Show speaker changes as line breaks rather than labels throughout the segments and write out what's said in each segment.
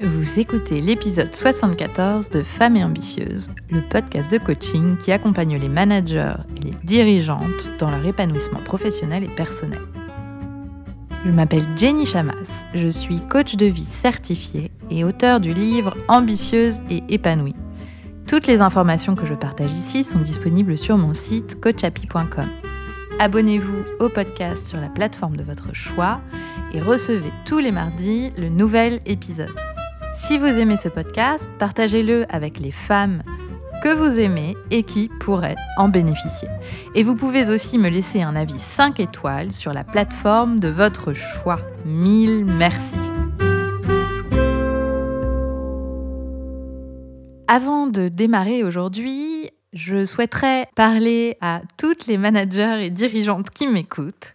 Vous écoutez l'épisode 74 de Femmes et Ambitieuses, le podcast de coaching qui accompagne les managers et les dirigeantes dans leur épanouissement professionnel et personnel. Je m'appelle Jenny Chamas, je suis coach de vie certifiée et auteur du livre Ambitieuse et épanouie. Toutes les informations que je partage ici sont disponibles sur mon site coachapi.com. Abonnez-vous au podcast sur la plateforme de votre choix et recevez tous les mardis le nouvel épisode. Si vous aimez ce podcast, partagez-le avec les femmes que vous aimez et qui pourraient en bénéficier. Et vous pouvez aussi me laisser un avis 5 étoiles sur la plateforme de votre choix. Mille merci. Avant de démarrer aujourd'hui, je souhaiterais parler à toutes les managers et dirigeantes qui m'écoutent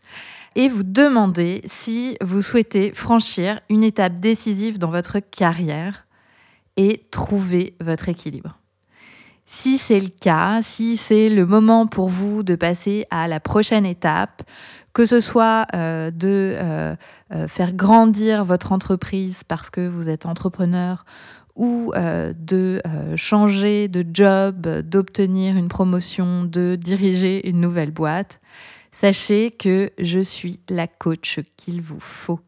et vous demander si vous souhaitez franchir une étape décisive dans votre carrière et trouver votre équilibre. Si c'est le cas, si c'est le moment pour vous de passer à la prochaine étape, que ce soit euh, de euh, euh, faire grandir votre entreprise parce que vous êtes entrepreneur ou de changer de job, d'obtenir une promotion, de diriger une nouvelle boîte, Sachez que je suis la coach qu'il vous faut.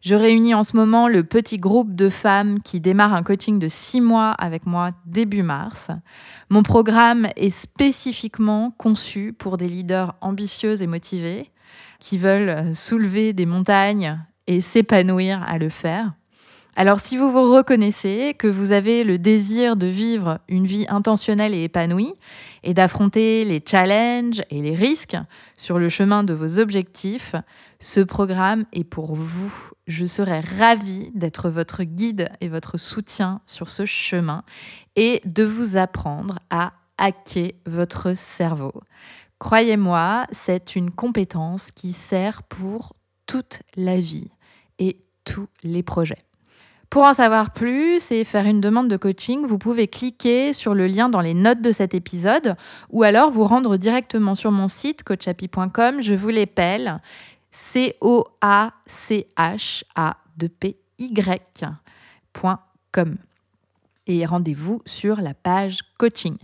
Je réunis en ce moment le petit groupe de femmes qui démarre un coaching de six mois avec moi début mars. Mon programme est spécifiquement conçu pour des leaders ambitieuses et motivés qui veulent soulever des montagnes et s'épanouir à le faire. Alors si vous vous reconnaissez, que vous avez le désir de vivre une vie intentionnelle et épanouie et d'affronter les challenges et les risques sur le chemin de vos objectifs, ce programme est pour vous. Je serai ravie d'être votre guide et votre soutien sur ce chemin et de vous apprendre à hacker votre cerveau. Croyez-moi, c'est une compétence qui sert pour toute la vie et tous les projets. Pour en savoir plus et faire une demande de coaching, vous pouvez cliquer sur le lien dans les notes de cet épisode ou alors vous rendre directement sur mon site coachapi.com. Je vous l'appelle C-O-A-C-H-A-P-Y.com et rendez-vous sur la page coaching.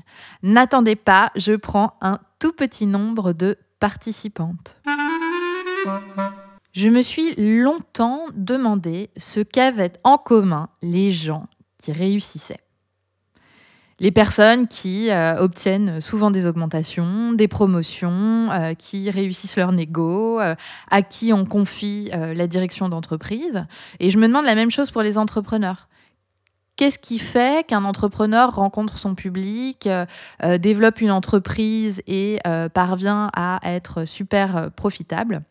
N'attendez pas, je prends un tout petit nombre de participantes. Je me suis longtemps demandé ce qu'avaient en commun les gens qui réussissaient. Les personnes qui euh, obtiennent souvent des augmentations, des promotions, euh, qui réussissent leur négo, euh, à qui on confie la direction d'entreprise. Et je me demande la même chose pour les entrepreneurs. Qu'est-ce qui fait qu'un entrepreneur rencontre son public, développe une entreprise et parvient à être super profitable?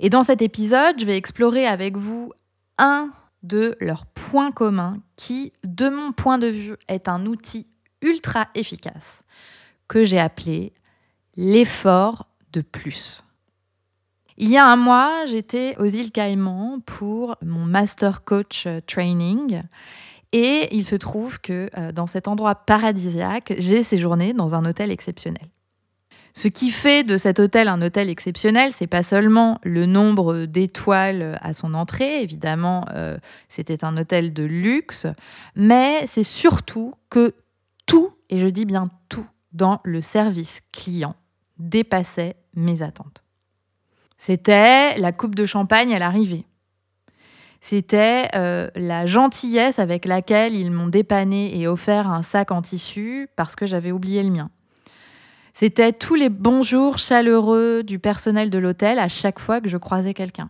Et dans cet épisode, je vais explorer avec vous un de leurs points communs qui, de mon point de vue, est un outil ultra efficace que j'ai appelé l'effort de plus. Il y a un mois, j'étais aux îles Caïmans pour mon Master Coach Training. Et il se trouve que euh, dans cet endroit paradisiaque, j'ai séjourné dans un hôtel exceptionnel. Ce qui fait de cet hôtel un hôtel exceptionnel, c'est pas seulement le nombre d'étoiles à son entrée, évidemment, euh, c'était un hôtel de luxe, mais c'est surtout que tout, et je dis bien tout, dans le service client dépassait mes attentes. C'était la coupe de champagne à l'arrivée. C'était euh, la gentillesse avec laquelle ils m'ont dépanné et offert un sac en tissu parce que j'avais oublié le mien. C'était tous les bonjours chaleureux du personnel de l'hôtel à chaque fois que je croisais quelqu'un.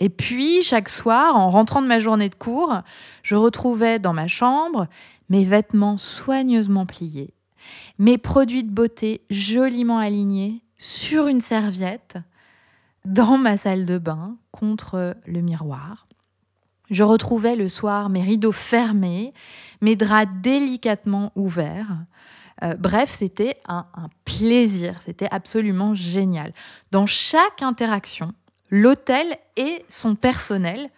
Et puis, chaque soir, en rentrant de ma journée de cours, je retrouvais dans ma chambre mes vêtements soigneusement pliés, mes produits de beauté joliment alignés sur une serviette dans ma salle de bain contre le miroir. Je retrouvais le soir mes rideaux fermés, mes draps délicatement ouverts, euh, bref, c'était un, plaisir, c'était absolument génial. Dans chaque interaction, l'hôtel et son personnel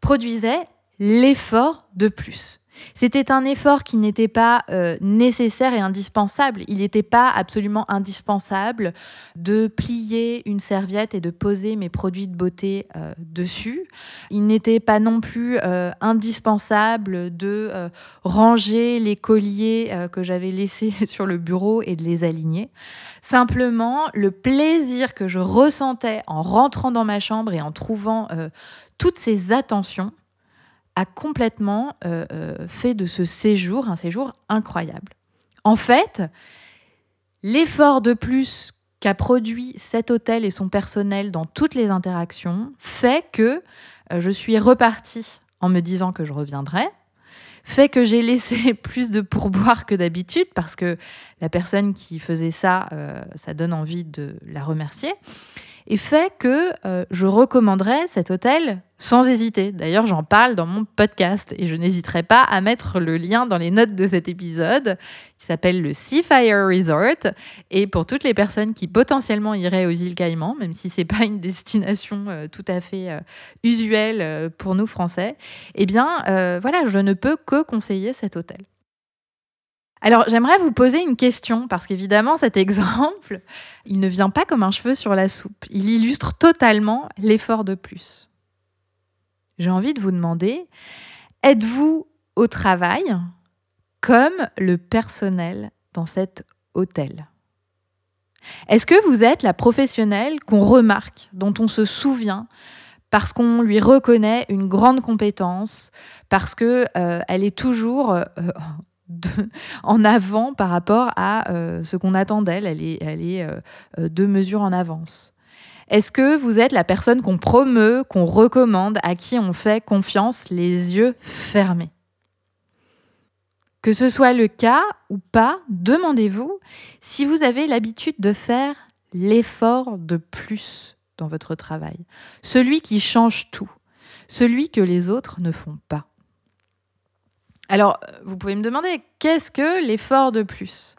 produisaient l'effort de plus. C'était un effort qui n'était pas euh, nécessaire et indispensable. Il n'était pas absolument indispensable de plier une serviette et de poser mes produits de beauté euh, dessus. Il n'était pas non plus euh, indispensable de ranger les colliers que j'avais laissés sur le bureau et de les aligner. Simplement, le plaisir que je ressentais en rentrant dans ma chambre et en trouvant toutes ces attentions complètement euh, euh, fait de ce séjour un séjour incroyable. En fait, l'effort de plus qu'a produit cet hôtel et son personnel dans toutes les interactions fait que euh, je suis repartie en me disant que je reviendrai, fait que j'ai laissé plus de pourboire que d'habitude parce que la personne qui faisait ça, ça donne envie de la remercier et fait que euh, je recommanderais cet hôtel sans hésiter. D'ailleurs, j'en parle dans mon podcast et je n'hésiterai pas à mettre le lien dans les notes de cet épisode qui s'appelle le Seafire Resort. Et pour toutes les personnes qui potentiellement iraient aux îles Caïmans, même si c'est pas une destination euh, tout à fait euh, usuelle pour nous Français, eh bien, voilà, je ne peux que conseiller cet hôtel. Alors j'aimerais vous poser une question, parce qu'évidemment cet exemple, il ne vient pas comme un cheveu sur la soupe. Il illustre totalement l'effort de plus. J'ai envie de vous demander, êtes-vous au travail comme le personnel dans cet hôtel? Est-ce que vous êtes la professionnelle qu'on remarque, dont on se souvient parce qu'on lui reconnaît une grande compétence, parce qu'elle euh, est toujours euh, en avant par rapport à euh, ce qu'on attend d'elle. Elle est, euh, euh, deux mesures en avance. Est-ce que vous êtes la personne qu'on promeut, qu'on recommande, à qui on fait confiance les yeux fermés? Que ce soit le cas ou pas, demandez-vous si vous avez l'habitude de faire l'effort de plus dans votre travail, celui qui change tout, celui que les autres ne font pas. Alors, vous pouvez me demander, qu'est-ce que l'effort de plus?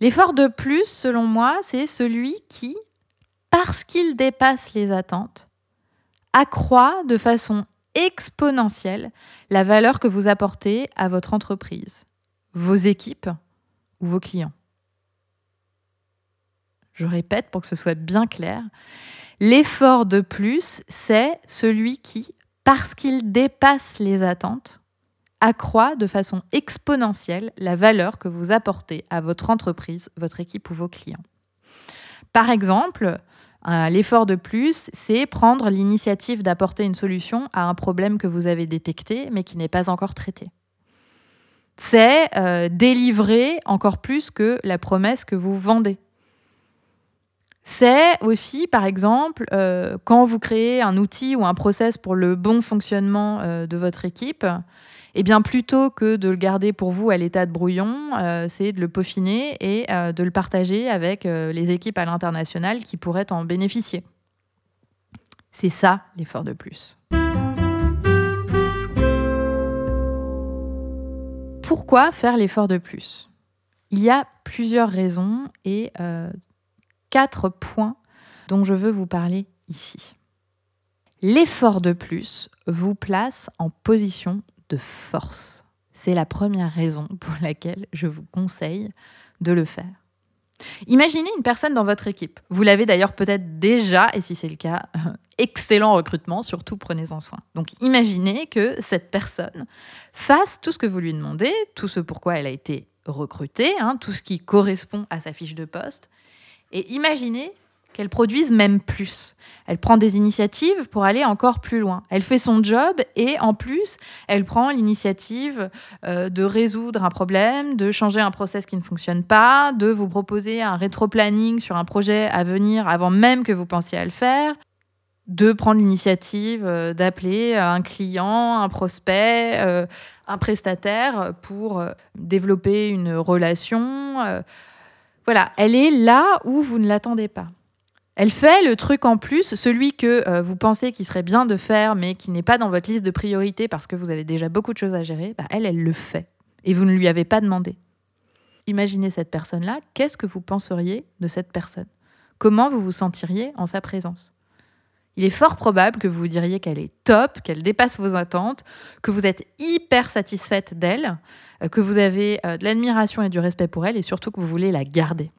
L'effort de plus, selon moi, c'est celui qui, parce qu'il dépasse les attentes, accroît de façon exponentielle la valeur que vous apportez à votre entreprise, vos équipes ou vos clients. Je répète pour que ce soit bien clair, l'effort de plus, c'est celui qui, parce qu'il dépasse les attentes, accroît de façon exponentielle la valeur que vous apportez à votre entreprise, votre équipe ou vos clients. Par exemple, l'effort de plus, c'est prendre l'initiative d'apporter une solution à un problème que vous avez détecté mais qui n'est pas encore traité. C'est euh, délivrer encore plus que la promesse que vous vendez. C'est aussi, par exemple, euh, quand vous créez un outil ou un process pour le bon fonctionnement euh, de votre équipe, eh bien plutôt que de le garder pour vous à l'état de brouillon, euh, c'est de le peaufiner et de le partager avec les équipes à l'international qui pourraient en bénéficier. C'est ça l'effort de plus. Pourquoi faire l'effort de plus? Il y a plusieurs raisons et quatre points dont je veux vous parler ici. L'effort de plus vous place en position de force. C'est la première raison pour laquelle je vous conseille de le faire. Imaginez une personne dans votre équipe. Vous l'avez d'ailleurs peut-être déjà, et si c'est le cas, excellent recrutement, surtout prenez-en soin. Donc imaginez que cette personne fasse tout ce que vous lui demandez, tout ce pourquoi elle a été recrutée, hein, tout ce qui correspond à sa fiche de poste, et imaginez qu'elle produise même plus. Elle prend des initiatives pour aller encore plus loin. Elle fait son job et en plus, elle prend l'initiative euh, de résoudre un problème, de changer un process qui ne fonctionne pas, de vous proposer un rétro-planning sur un projet à venir avant même que vous pensiez à le faire, de prendre l'initiative euh, d'appeler un client, un prospect, euh, un prestataire pour développer une relation. Voilà, elle est là où vous ne l'attendez pas. Elle fait le truc en plus, celui que euh, vous pensez qu'il serait bien de faire, mais qui n'est pas dans votre liste de priorités parce que vous avez déjà beaucoup de choses à gérer, bah, elle, elle le fait. Et vous ne lui avez pas demandé. Imaginez cette personne-là, qu'est-ce que vous penseriez de cette personne? Comment vous vous sentiriez en sa présence? Il est fort probable que vous vous diriez qu'elle est top, qu'elle dépasse vos attentes, que vous êtes hyper satisfaite d'elle, euh, que vous avez euh, de l'admiration et du respect pour elle et surtout que vous voulez la garder.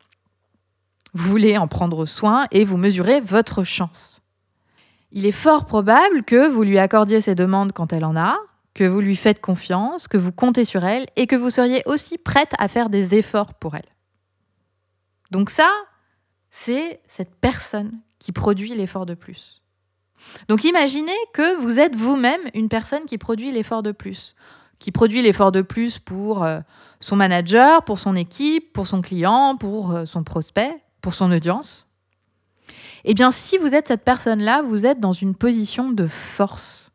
Vous voulez en prendre soin et vous mesurez votre chance. Il est fort probable que vous lui accordiez ses demandes quand elle en a, que vous lui faites confiance, que vous comptez sur elle et que vous seriez aussi prête à faire des efforts pour elle. Donc ça, c'est cette personne qui produit l'effort de plus. Donc imaginez que vous êtes vous-même une personne qui produit l'effort de plus, qui produit l'effort de plus pour euh, son manager, pour son équipe, pour son client, pour euh, son prospect, pour son audience. Eh bien, si vous êtes cette personne-là, vous êtes dans une position de force.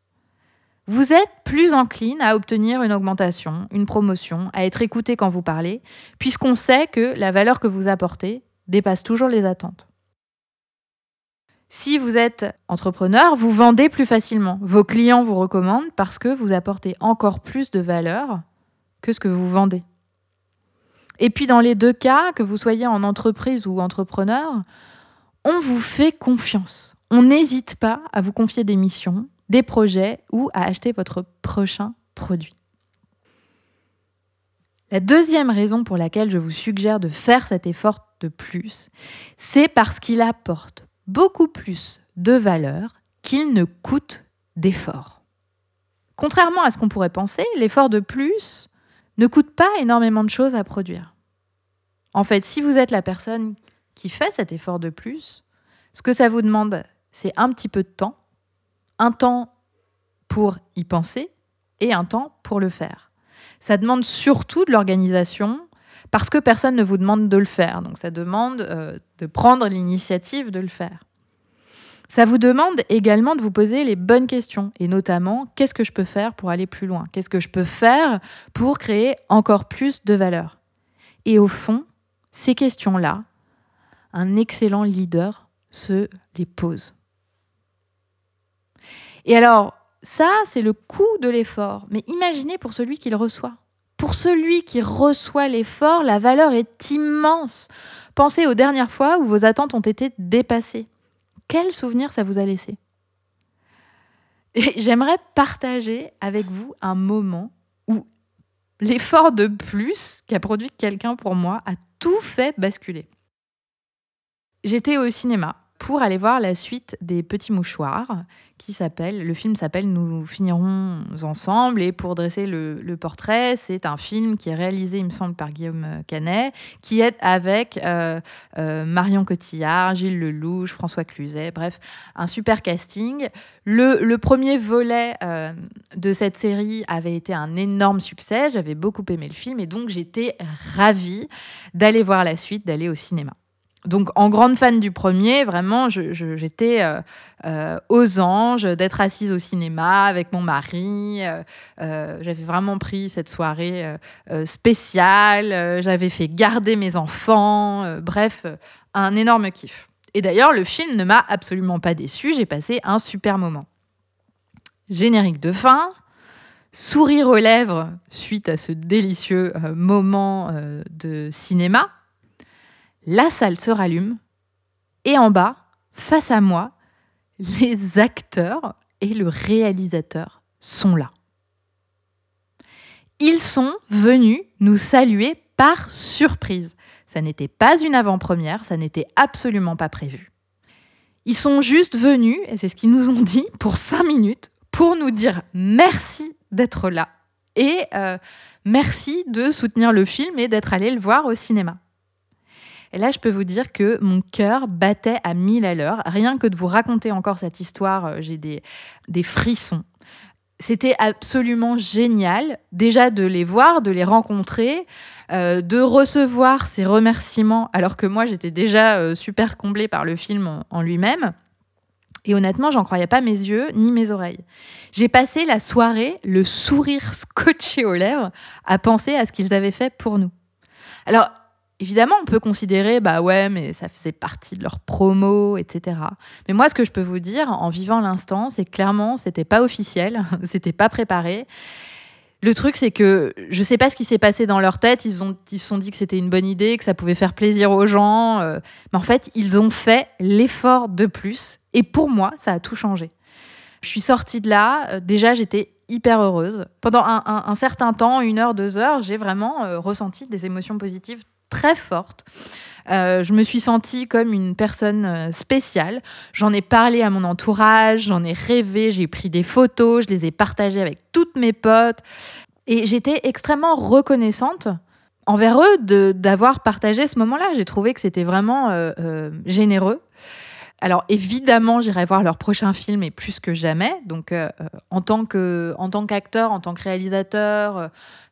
Vous êtes plus encline à obtenir une augmentation, une promotion, à être écouté quand vous parlez, puisqu'on sait que la valeur que vous apportez dépasse toujours les attentes. Si vous êtes entrepreneur, vous vendez plus facilement. Vos clients vous recommandent parce que vous apportez encore plus de valeur que ce que vous vendez. Et puis dans les deux cas, que vous soyez en entreprise ou entrepreneur, on vous fait confiance. On n'hésite pas à vous confier des missions, des projets ou à acheter votre prochain produit. La deuxième raison pour laquelle je vous suggère de faire cet effort de plus, c'est parce qu'il apporte beaucoup plus de valeur qu'il ne coûte d'effort. Contrairement à ce qu'on pourrait penser, l'effort de plus ne coûte pas énormément de choses à produire. En fait, si vous êtes la personne qui fait cet effort de plus, ce que ça vous demande, c'est un petit peu de temps, un temps pour y penser et un temps pour le faire. Ça demande surtout de l'organisation parce que personne ne vous demande de le faire. Donc ça demande euh, de prendre l'initiative de le faire. Ça vous demande également de vous poser les bonnes questions et notamment qu'est-ce que je peux faire pour aller plus loin? Qu'est-ce que je peux faire pour créer encore plus de valeur? Et au fond, ces questions-là, un excellent leader se les pose. Et alors, ça, c'est le coût de l'effort. Mais imaginez pour celui qui le reçoit. Pour celui qui reçoit l'effort, la valeur est immense. Pensez aux dernières fois où vos attentes ont été dépassées. Quel souvenir ça vous a laissé? J'aimerais partager avec vous un moment où l'effort de plus qu'a produit quelqu'un pour moi a tout fait basculer. J'étais au cinéma pour aller voir la suite des Petits Mouchoirs, qui s'appelle, le film s'appelle Nous finirons ensemble. Et pour dresser le, portrait, c'est un film qui est réalisé, il me semble, par Guillaume Canet, qui est avec euh, euh, Marion Cotillard, Gilles Lelouch, François Cluzet, bref, un super casting. Le, premier volet euh, de cette série avait été un énorme succès. J'avais beaucoup aimé le film et donc j'étais ravie d'aller voir la suite, d'aller au cinéma. Donc, en grande fan du premier, vraiment, j'étais euh, euh, aux anges d'être assise au cinéma avec mon mari. Euh, j'avais vraiment pris cette soirée spéciale. J'avais fait garder mes enfants. bref, un énorme kiff. Et d'ailleurs, le film ne m'a absolument pas déçu. J'ai passé un super moment. Générique de fin, sourire aux lèvres suite à ce délicieux moment de cinéma la salle se rallume et en bas, face à moi, les acteurs et le réalisateur sont là. Ils sont venus nous saluer par surprise. Ça n'était pas une avant-première, ça n'était absolument pas prévu. Ils sont juste venus, et c'est ce qu'ils nous ont dit, pour cinq minutes, pour nous dire merci d'être là et euh, merci de soutenir le film et d'être allé le voir au cinéma. Et là, je peux vous dire que mon cœur battait à mille à l'heure. Rien que de vous raconter encore cette histoire, euh, j'ai des, des frissons. C'était absolument génial, déjà de les voir, de les rencontrer, euh, de recevoir ces remerciements, alors que moi j'étais déjà euh, super comblée par le film en, lui-même. Et honnêtement, j'en croyais pas mes yeux ni mes oreilles. J'ai passé la soirée, le sourire scotché aux lèvres, à penser à ce qu'ils avaient fait pour nous. Alors, Évidemment, on peut considérer, bah ouais, mais ça faisait partie de leur promo, etc. Mais moi, ce que je peux vous dire, en vivant l'instant, c'est clairement, c'était pas officiel, c'était pas préparé. Le truc, c'est que je sais pas ce qui s'est passé dans leur tête. Ils ont, ils se sont dit que c'était une bonne idée, que ça pouvait faire plaisir aux gens. Euh, mais en fait, ils ont fait l'effort de plus. Et pour moi, ça a tout changé. Je suis sortie de là. Euh, déjà, j'étais hyper heureuse. Pendant un, certain temps, une heure, deux heures, j'ai vraiment euh, ressenti des émotions positives très fortes. je me suis sentie comme une personne spéciale. J'en ai parlé à mon entourage, j'en ai rêvé, j'ai pris des photos, je les ai partagées avec toutes mes potes. Et j'étais extrêmement reconnaissante envers eux d'avoir partagé ce moment-là. J'ai trouvé que c'était vraiment euh, généreux. Alors évidemment, j'irai voir leur prochain film et plus que jamais. Donc euh, euh, en tant que en tant qu'acteur, en tant que réalisateur, euh,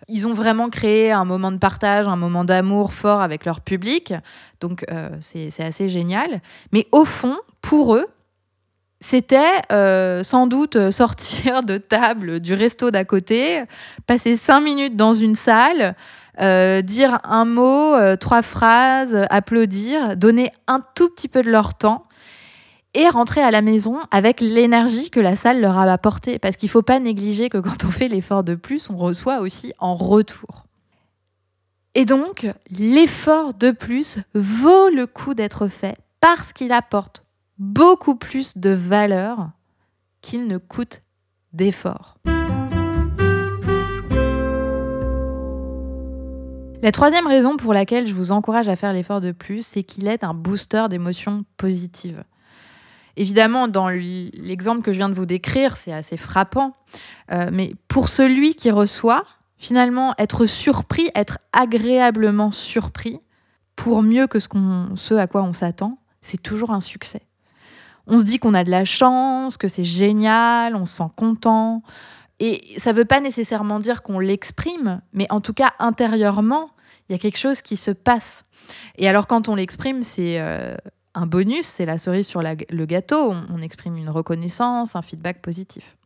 ils ont vraiment créé un moment de partage, un moment d'amour fort avec leur public. Donc c'est assez génial. Mais au fond, pour eux, c'était sans doute sortir de table du resto d'à côté, passer cinq minutes dans une salle, dire un mot, trois phrases, applaudir, donner un tout petit peu de leur temps et rentrer à la maison avec l'énergie que la salle leur a apportée. Parce qu'il ne faut pas négliger que quand on fait l'effort de plus, on reçoit aussi en retour. Et donc, l'effort de plus vaut le coup d'être fait parce qu'il apporte beaucoup plus de valeur qu'il ne coûte d'effort. La troisième raison pour laquelle je vous encourage à faire l'effort de plus, c'est qu'il est un booster d'émotions positives. Évidemment, dans l'exemple que je viens de vous décrire, c'est assez frappant. Euh, mais pour celui qui reçoit, finalement, être surpris, être agréablement surpris, pour mieux que ce, ce à quoi on s'attend, c'est toujours un succès. On se dit qu'on a de la chance, que c'est génial, on se sent content. Et ça ne veut pas nécessairement dire qu'on l'exprime, mais en tout cas, intérieurement, il y a quelque chose qui se passe. Et alors, quand on l'exprime, c'est euh, un bonus, c'est la cerise sur le gâteau. On, exprime une reconnaissance, un feedback positif.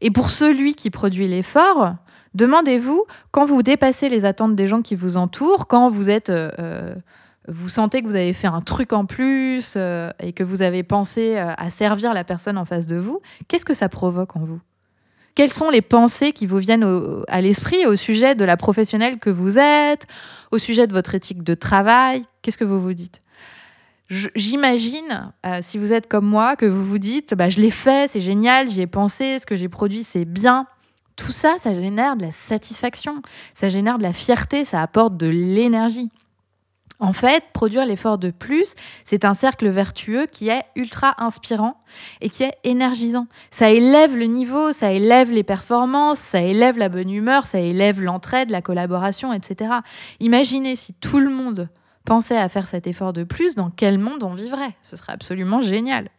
Et pour celui qui produit l'effort, demandez-vous, quand vous dépassez les attentes des gens qui vous entourent, quand vous êtes... Euh, euh, vous sentez que vous avez fait un truc en plus euh, et que vous avez pensé à servir la personne en face de vous, qu'est-ce que ça provoque en vous? Quelles sont les pensées qui vous viennent à l'esprit au sujet de la professionnelle que vous êtes, au sujet de votre éthique de travail? Qu'est-ce que vous vous dites? J'imagine, euh, si vous êtes comme moi, que vous vous dites, bah, je l'ai fait, c'est génial, j'y ai pensé, ce que j'ai produit, c'est bien. Tout ça, ça génère de la satisfaction, ça génère de la fierté, ça apporte de l'énergie. En fait, produire l'effort de plus, c'est un cercle vertueux qui est ultra inspirant et qui est énergisant. Ça élève le niveau, ça élève les performances, ça élève la bonne humeur, ça élève l'entraide, la collaboration, etc. Imaginez si tout le monde pensait à faire cet effort de plus, dans quel monde on vivrait? Ce serait absolument génial.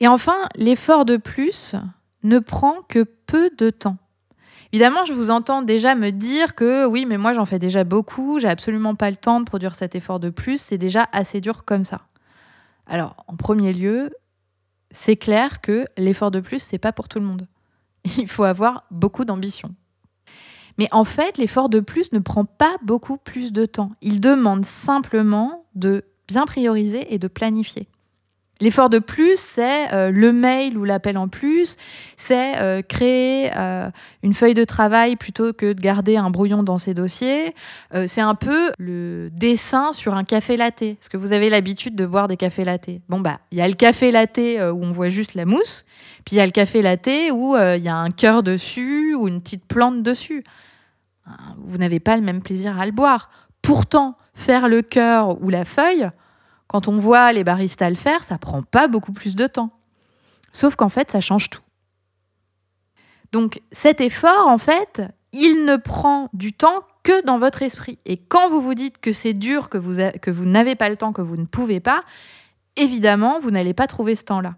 Et enfin, l'effort de plus ne prend que peu de temps. Évidemment, je vous entends déjà me dire que oui, mais moi j'en fais déjà beaucoup, j'ai absolument pas le temps de produire cet effort de plus, c'est déjà assez dur comme ça. Alors, en premier lieu, c'est clair que l'effort de plus, c'est pas pour tout le monde. Il faut avoir beaucoup d'ambition. Mais en fait, l'effort de plus ne prend pas beaucoup plus de temps. Il demande simplement de bien prioriser et de planifier. L'effort de plus, c'est euh, le mail ou l'appel en plus, c'est euh, créer euh, une feuille de travail plutôt que de garder un brouillon dans ses dossiers. c'est un peu le dessin sur un café latte. Est-ce que vous avez l'habitude de boire des cafés latte? Bon, bah, il y a le café latte où on voit juste la mousse, puis il y a le café latte où il y a un cœur dessus ou une petite plante dessus vous n'avez pas le même plaisir à le boire. Pourtant, faire le cœur ou la feuille, quand on voit les baristas le faire, ça prend pas beaucoup plus de temps. Sauf qu'en fait, ça change tout. Donc cet effort, en fait, il ne prend du temps que dans votre esprit. Et quand vous vous dites que c'est dur, que vous, que vous n'avez pas le temps, que vous ne pouvez pas, évidemment, vous n'allez pas trouver ce temps-là.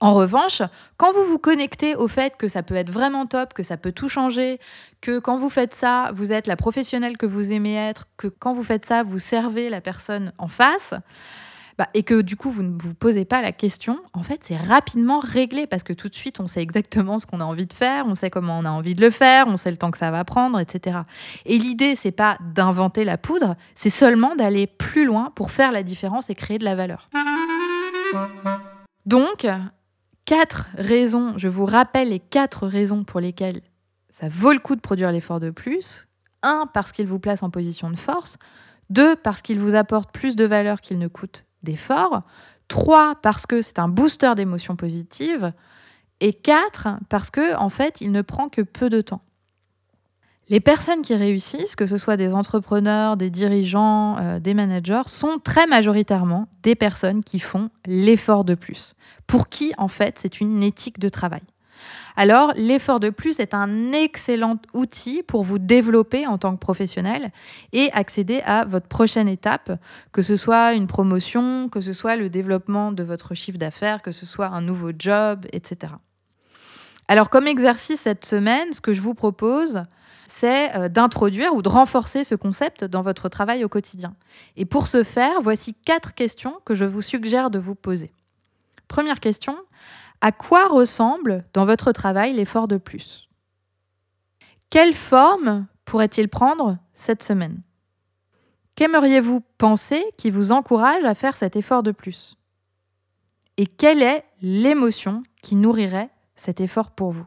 En revanche, quand vous vous connectez au fait que ça peut être vraiment top, que ça peut tout changer, que quand vous faites ça, vous êtes la professionnelle que vous aimez être, que quand vous faites ça, vous servez la personne en face, bah, et que du coup, vous ne vous posez pas la question, en fait, c'est rapidement réglé parce que tout de suite, on sait exactement ce qu'on a envie de faire, on sait comment on a envie de le faire, on sait le temps que ça va prendre, etc. Et l'idée, c'est pas d'inventer la poudre, c'est seulement d'aller plus loin pour faire la différence et créer de la valeur. Donc, quatre raisons, je vous rappelle les quatre raisons pour lesquelles ça vaut le coup de produire l'effort de plus. Un, parce qu'il vous place en position de force. Deux, parce qu'il vous apporte plus de valeur qu'il ne coûte d'effort. Trois, parce que c'est un booster d'émotions positives. Et quatre, parce que en fait, il ne prend que peu de temps. Les personnes qui réussissent, que ce soit des entrepreneurs, des dirigeants, euh, des managers, sont très majoritairement des personnes qui font l'effort de plus, pour qui en fait c'est une éthique de travail. Alors l'effort de plus est un excellent outil pour vous développer en tant que professionnel et accéder à votre prochaine étape, que ce soit une promotion, que ce soit le développement de votre chiffre d'affaires, que ce soit un nouveau job, etc. Alors comme exercice cette semaine, ce que je vous propose, c'est euh, d'introduire ou de renforcer ce concept dans votre travail au quotidien. Et pour ce faire, voici quatre questions que je vous suggère de vous poser. Première question, à quoi ressemble dans votre travail l'effort de plus? Quelle forme pourrait-il prendre cette semaine? Qu'aimeriez-vous penser qui vous encourage à faire cet effort de plus? Et quelle est l'émotion qui nourrirait cet effort pour vous?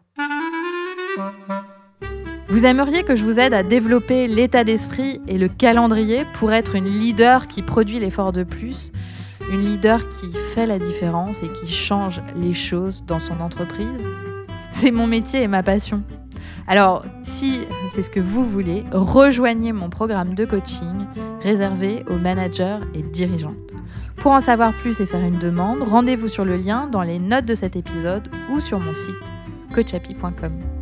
Vous aimeriez que je vous aide à développer l'état d'esprit et le calendrier pour être une leader qui produit l'effort de plus, une leader qui fait la différence et qui change les choses dans son entreprise? C'est mon métier et ma passion. Alors, si c'est ce que vous voulez, rejoignez mon programme de coaching réservé aux managers et dirigeantes. Pour en savoir plus et faire une demande, rendez-vous sur le lien dans les notes de cet épisode ou sur mon site coachapi.com.